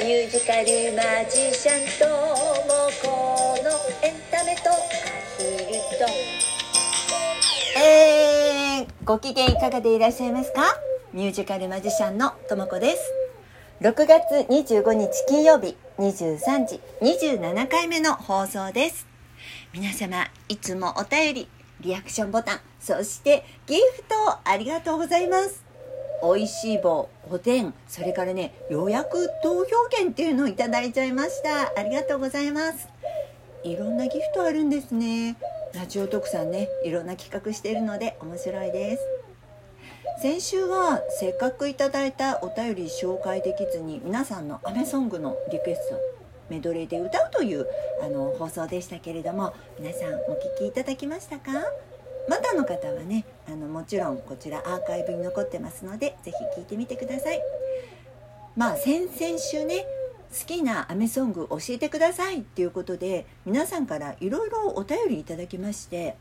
ミュージカルマジシャンともこのエンタメとアヒルと。えー、ご機嫌いかがでいらっしゃいますか？ミュージカルマジシャンのともこです。6月25日金曜日23時27回目の放送です。皆様いつもお便りリアクションボタンそしてギフトありがとうございます。美味しい棒おでんそれからね予約投票券っていうのをいただいちゃいました。ありがとうございます。いろんなギフトあるんですね。ラジオ特産ねいろんな企画しているので面白いです。先週はせっかくいただいたお便り紹介できずに皆さんのアメソングのリクエストメドレーで歌うというあの放送でしたけれども皆さんお聴きいただきましたか？まだの方はねあのもちろんこちらアーカイブに残ってますので是非聴いてみてくださいまあ先々週ね好きなアメソング教えてくださいっていうことで皆さんからいろいろお便りいただきまして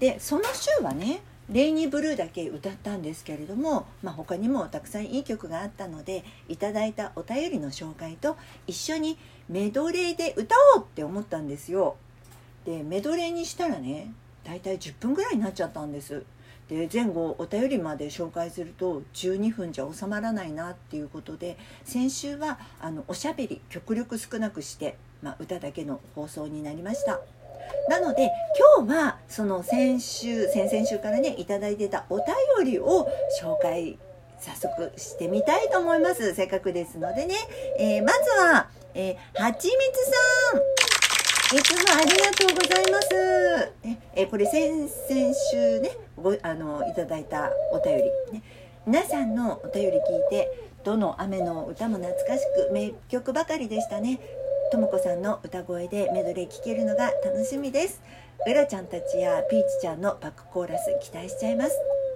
でその週はね「レイニーブルー」だけ歌ったんですけれども、まあ、他にもたくさんいい曲があったのでいただいたお便りの紹介と一緒にメドレーで歌おうって思ったんですよ。でメドレーにしたらね大体10分ぐらいになっちゃったんです。で前後お便りまで紹介すると12分じゃ収まらないなっていうことで先週はあのおしゃべり極力少なくして、まあ、歌だけの放送になりました。なので今日はその先週先々週からね頂いてたお便りを紹介早速してみたいと思います。せっかくですのでね、えー、まずは、えー、はちみつさん。いつもありがとうございます。え、えこれ先々週ね、ごあのいただいたお便りね。皆さんのお便り聞いて、どの雨の歌も懐かしく名曲ばかりでしたね。ともこさんの歌声でメドレー聴けるのが楽しみです。うらちゃんたちやピーチちゃんのバックコーラス期待しちゃいます。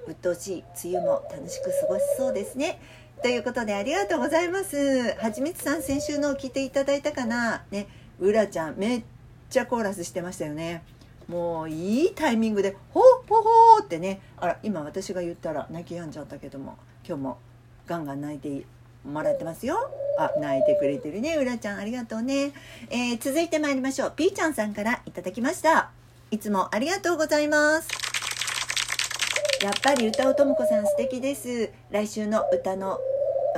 鬱陶しい梅雨も楽しく過ごしそうですね。ということでありがとうございます。はちみつさん先週のを聞いていただいたかなね、うらちゃんめっちゃコーラスしてましたよね。もういいタイミングで「ほっほほ」ってね。あら今私が言ったら泣き止んじゃったけども今日もガンガン泣いてもらってますよ。あ泣いてくれてるねうらちゃんありがとうね、えー、続いてまいりましょう。ピーちゃんさんからいただきました。いつもありがとうございます。やっぱり歌うともこさん素敵です。来週の歌の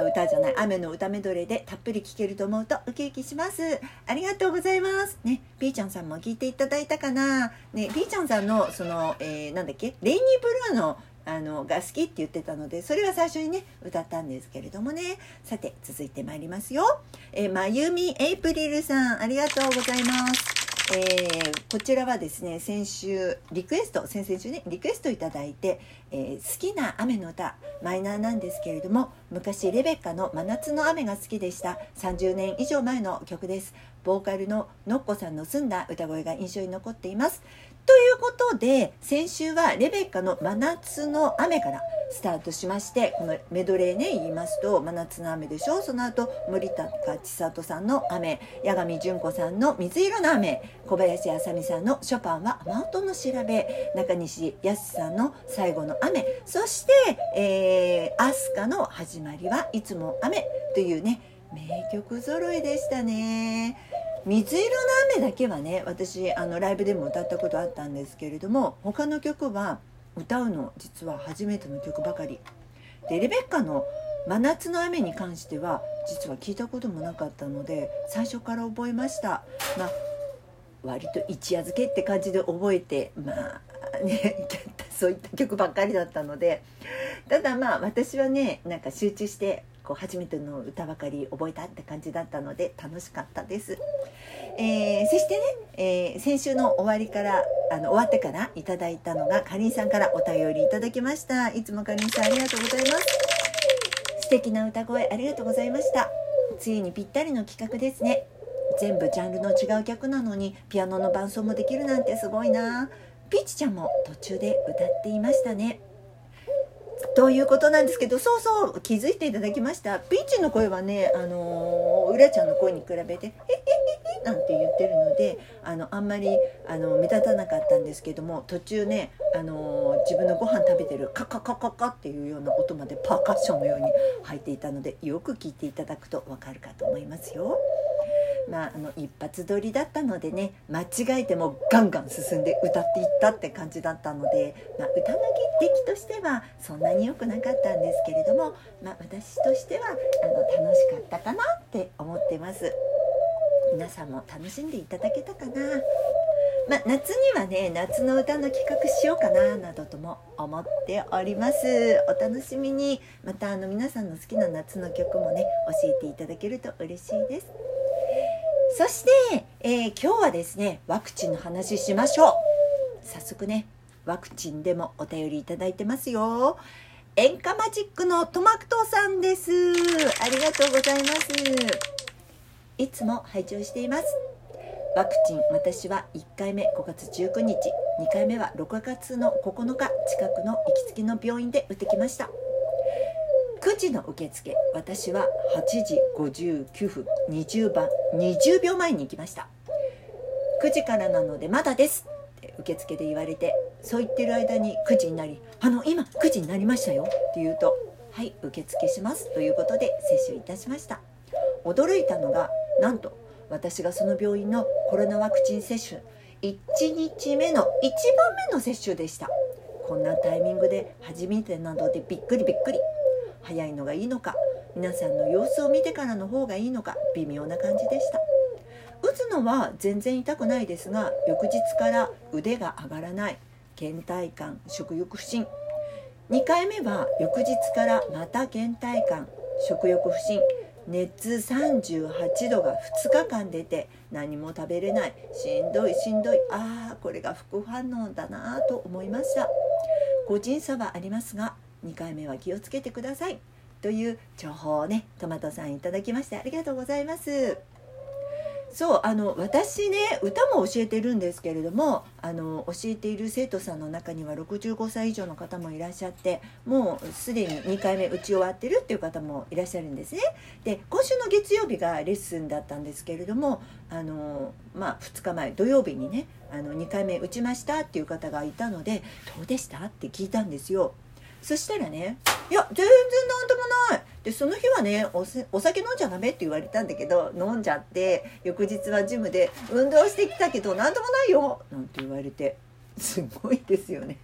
歌じゃない雨の歌メドレーでたっぷり聴けると思うとウキウキします。ありがとうございます。ねピーちゃんさんも聞いていただいたかな。ねピーちゃんさんのその、えー、なんだっけ？レイニーブルーのあのが好きって言ってたのでそれは最初にね歌ったんですけれどもね。さて続いてまいりますよ、えー、まゆみエイプリルさんありがとうございます。えー、こちらはですね先週リクエスト先々週ねリクエストいただいて、えー、好きな雨の歌マイナーなんですけれども昔レベッカの「真夏の雨」が好きでした。30年以上前の曲です。ボーカルののっこさんの澄んだ歌声が印象に残っています。ということで先週はレベッカの「真夏の雨」から「スタートしましてこのメドレーね言いますと「真夏の雨」でしょ？その後森高千里さんの「雨」八神純子さんの「水色の雨」小林あさみさんの「ショパンは雨音の調べ」中西康さんの「最後の雨」そして、えー、飛鳥の始まりはいつも雨というね名曲揃いでしたね。水色の雨だけはね私あのライブでも歌ったことあったんですけれども他の曲は歌うの実は初めての曲ばかり。でレベッカの「真夏の雨」に関しては実は聞いたこともなかったので最初から覚えました。まあ割と一夜漬けって感じで覚えてまあね そういった曲ばっかりだったので。ただまあ私はねなんか集中してこう初めての歌ばかり覚えたって感じだったので楽しかったです。えー、そしてね、えー、先週の終わりからあの終わってからいただいたのがかりんさんからお便りいただきました。いつもかりんさんありがとうございます。素敵な歌声ありがとうございました。ついにぴったりの企画ですね。全部ジャンルの違う曲なのにピアノの伴奏もできるなんてすごいな。ピーチちゃんも途中で歌っていましたね。ということなんですけどそうそう気づいていただきましたピーチの声はねあの、うらちゃんの声に比べて「ええええなんて言ってるのであのあんまりあの目立たなかったんですけども途中ねあの自分のご飯食べてるカカカカカっていうような音までパーカッションのように入っていたのでよく聞いていただくとわかるかと思いますよ。まあ、あの一発撮りだったのでね間違えてもガンガン進んで歌っていったって感じだったので、まあ、歌の出来としてはそんなに良くなかったんですけれども、まあ、私としてはあの楽しかったかなって思ってます。皆さんも楽しんでいただけたかな。まあ、夏にはね夏の歌の企画しようかななどとも思っております。お楽しみに。またあの皆さんの好きな夏の曲もね教えていただけると嬉しいです。そして、えー、今日はですねワクチンの話しましょう。早速ねワクチンでもお便りいただいてますよ。演歌マジックのトマトさんです。ありがとうございます。いつも拝聴しています。ワクチン私は1回目5月19日。2回目は6月の9日。近くの行きつけの病院で打ってきました。9時の受付。私は8時59分20番20秒前に行きました。9時からなのでまだです。って受付で言われてそう言ってる間に9時になり「あの今9時になりましたよ」って言うと「はい受付します」ということで接種いたしました。驚いたのがなんと私がその病院のコロナワクチン接種1日目の1番目の接種でした。こんなタイミングで初めてなのでびっくりびっくり。早いのがいいのか皆さんの様子を見てからの方がいいのか微妙な感じでした。打つのは全然痛くないですが翌日から腕が上がらない倦怠感食欲不振。2回目は翌日からまた倦怠感食欲不振。熱38度が2日間出て何も食べれない。しんどいしんどい。ああこれが副反応だなと思いました。個人差はありますが2回目は気をつけてくださいという情報をねトマトさんいただきましてありがとうございますそうあの私ね歌も教えてるんですけれどもあの教えている生徒さんの中には65歳以上の方もいらっしゃってもうすでに2回目打ち終わってるっていう方もいらっしゃるんですね。で今週の月曜日がレッスンだったんですけれどもあの、まあ、2日前土曜日にねあの2回目打ちましたっていう方がいたので「どうでした?」って聞いたんですよ。そしたらね「いや全然なんともない」でその日はねお酒飲んじゃダメって言われたんだけど飲んじゃって翌日はジムで「運動してきたけど何ともないよ」なんて言われてすごいですよね。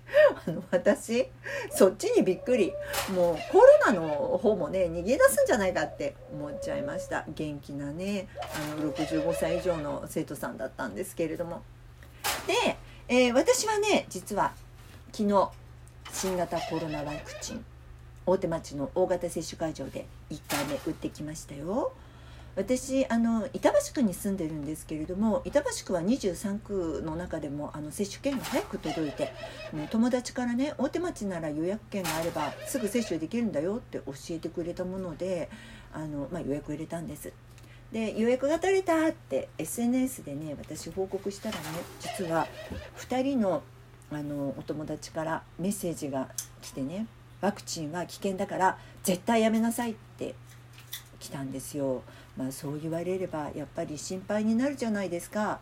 あの私そっちにびっくり。もうコロナの方もね逃げ出すんじゃないかって思っちゃいました。元気なねあの65歳以上の生徒さんだったんですけれども。で、えー、私はね実は昨日新型コロナワクチン大手町の大型接種会場で1回目打ってきましたよ私あの板橋区に住んでるんですけれども板橋区は23区の中でもあの接種券が早く届いて友達からね大手町なら予約券があればすぐ接種できるんだよって教えてくれたものであの、まあ、予約入れたんです。で予約が取れたって SNS でね私報告したらね実は2人のあのお友達からメッセージが来てねワクチンは危険だから絶対やめなさいって来たんですよ。まあ、そう言われればやっぱり心配になるじゃないですか。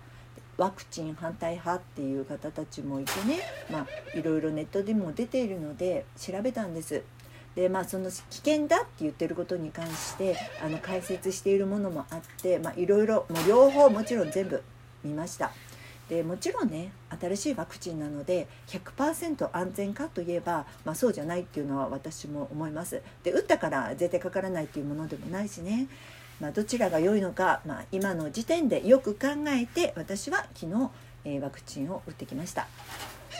ワクチン反対派っていう方たちもいてね、まあ、いろいろネットでも出ているので調べたんです。でまあその危険だって言ってることに関してあの解説しているものもあって、まあ、いろいろもう両方もちろん全部見ました。でもちろんね新しいワクチンなので100%安全かといえば、まあ、そうじゃないっていうのは私も思います。で打ったから絶対かからないっていうものでもないしね、まあ、どちらが良いのか、まあ、今の時点でよく考えて私は昨日、えー、ワクチンを打ってきました。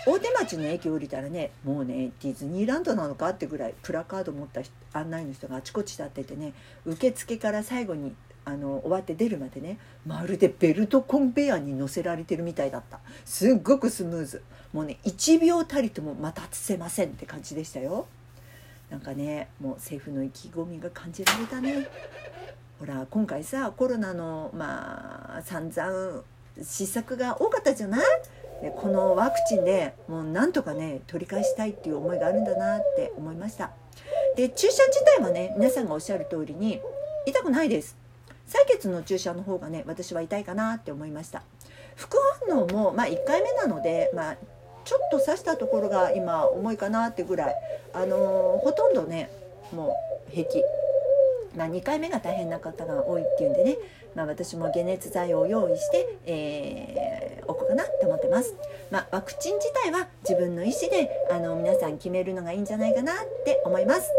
大手町の駅降りたらねもうねディズニーランドなのかってぐらいプラカード持った案内の人があちこち立っててね受付から最後にあの終わって出るまでねまるでベルトコンベヤーに乗せられてるみたいだった。すっごくスムーズ。もうね1秒たりとも待たせませんって感じでしたよ。なんかねもう政府の意気込みが感じられたね。ほら今回さコロナのまあ散々失策が多かったじゃない？でこのワクチンでもうなんとかね取り返したいっていう思いがあるんだなって思いました。で注射自体はね皆さんがおっしゃる通りに痛くないです。採血の注射の方がね私は痛いかなって思いました。副反応も、まあ、1回目なので、まあ、ちょっと刺したところが今重いかなってぐらい、あのーほとんどねもう平気、まあ、2回目が大変な方が多いっていうんでね、まあ、私も解熱剤を用意して、えー、おこうかなって思ってます、まあ、ワクチン自体は自分の意思であの皆さん決めるのがいいんじゃないかなって思います、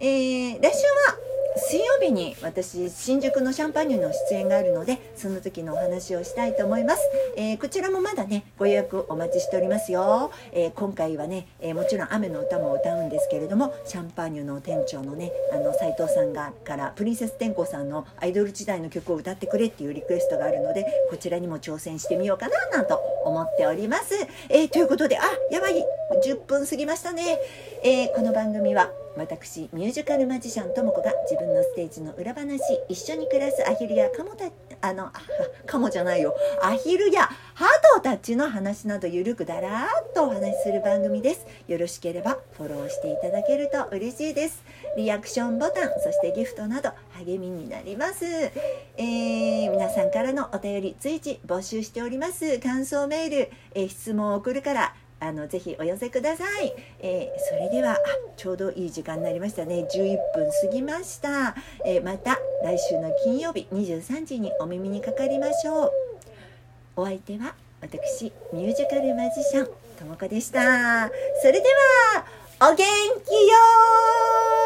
えー、来週は水曜日に私新宿のシャンパーニュの出演があるのでその時のお話をしたいと思います、えーこちらもまだねご予約お待ちしておりますよ、えー今回はね、えーもちろん雨の歌も歌うんですけれどもシャンパーニュの店長のねあの斉藤さんがからプリンセス天功さんのアイドル時代の曲を歌ってくれっていうリクエストがあるのでこちらにも挑戦してみようかななんと思っております、えということであやばい10分過ぎましたね、えこの番組は私ミュージカルマジシャンともこが自分のステージの裏話一緒に暮らすアヒルやカモたあのあカモじゃないよ。アヒルやハートたちの話などゆるくだらーっとお話しする番組です。よろしければフォローしていただけると嬉しいです。リアクションボタンそしてギフトなど励みになります、えー皆さんからのお便り随時募集しております。感想メール、えー質問を送るからあのぜひお寄せください、えーそれではあちょうどいい時間になりましたね。11分過ぎました、えーまた来週の金曜日23時にお耳にかかりましょう。お相手は私ミュージカルマジシャンともこでした。それではお元気よー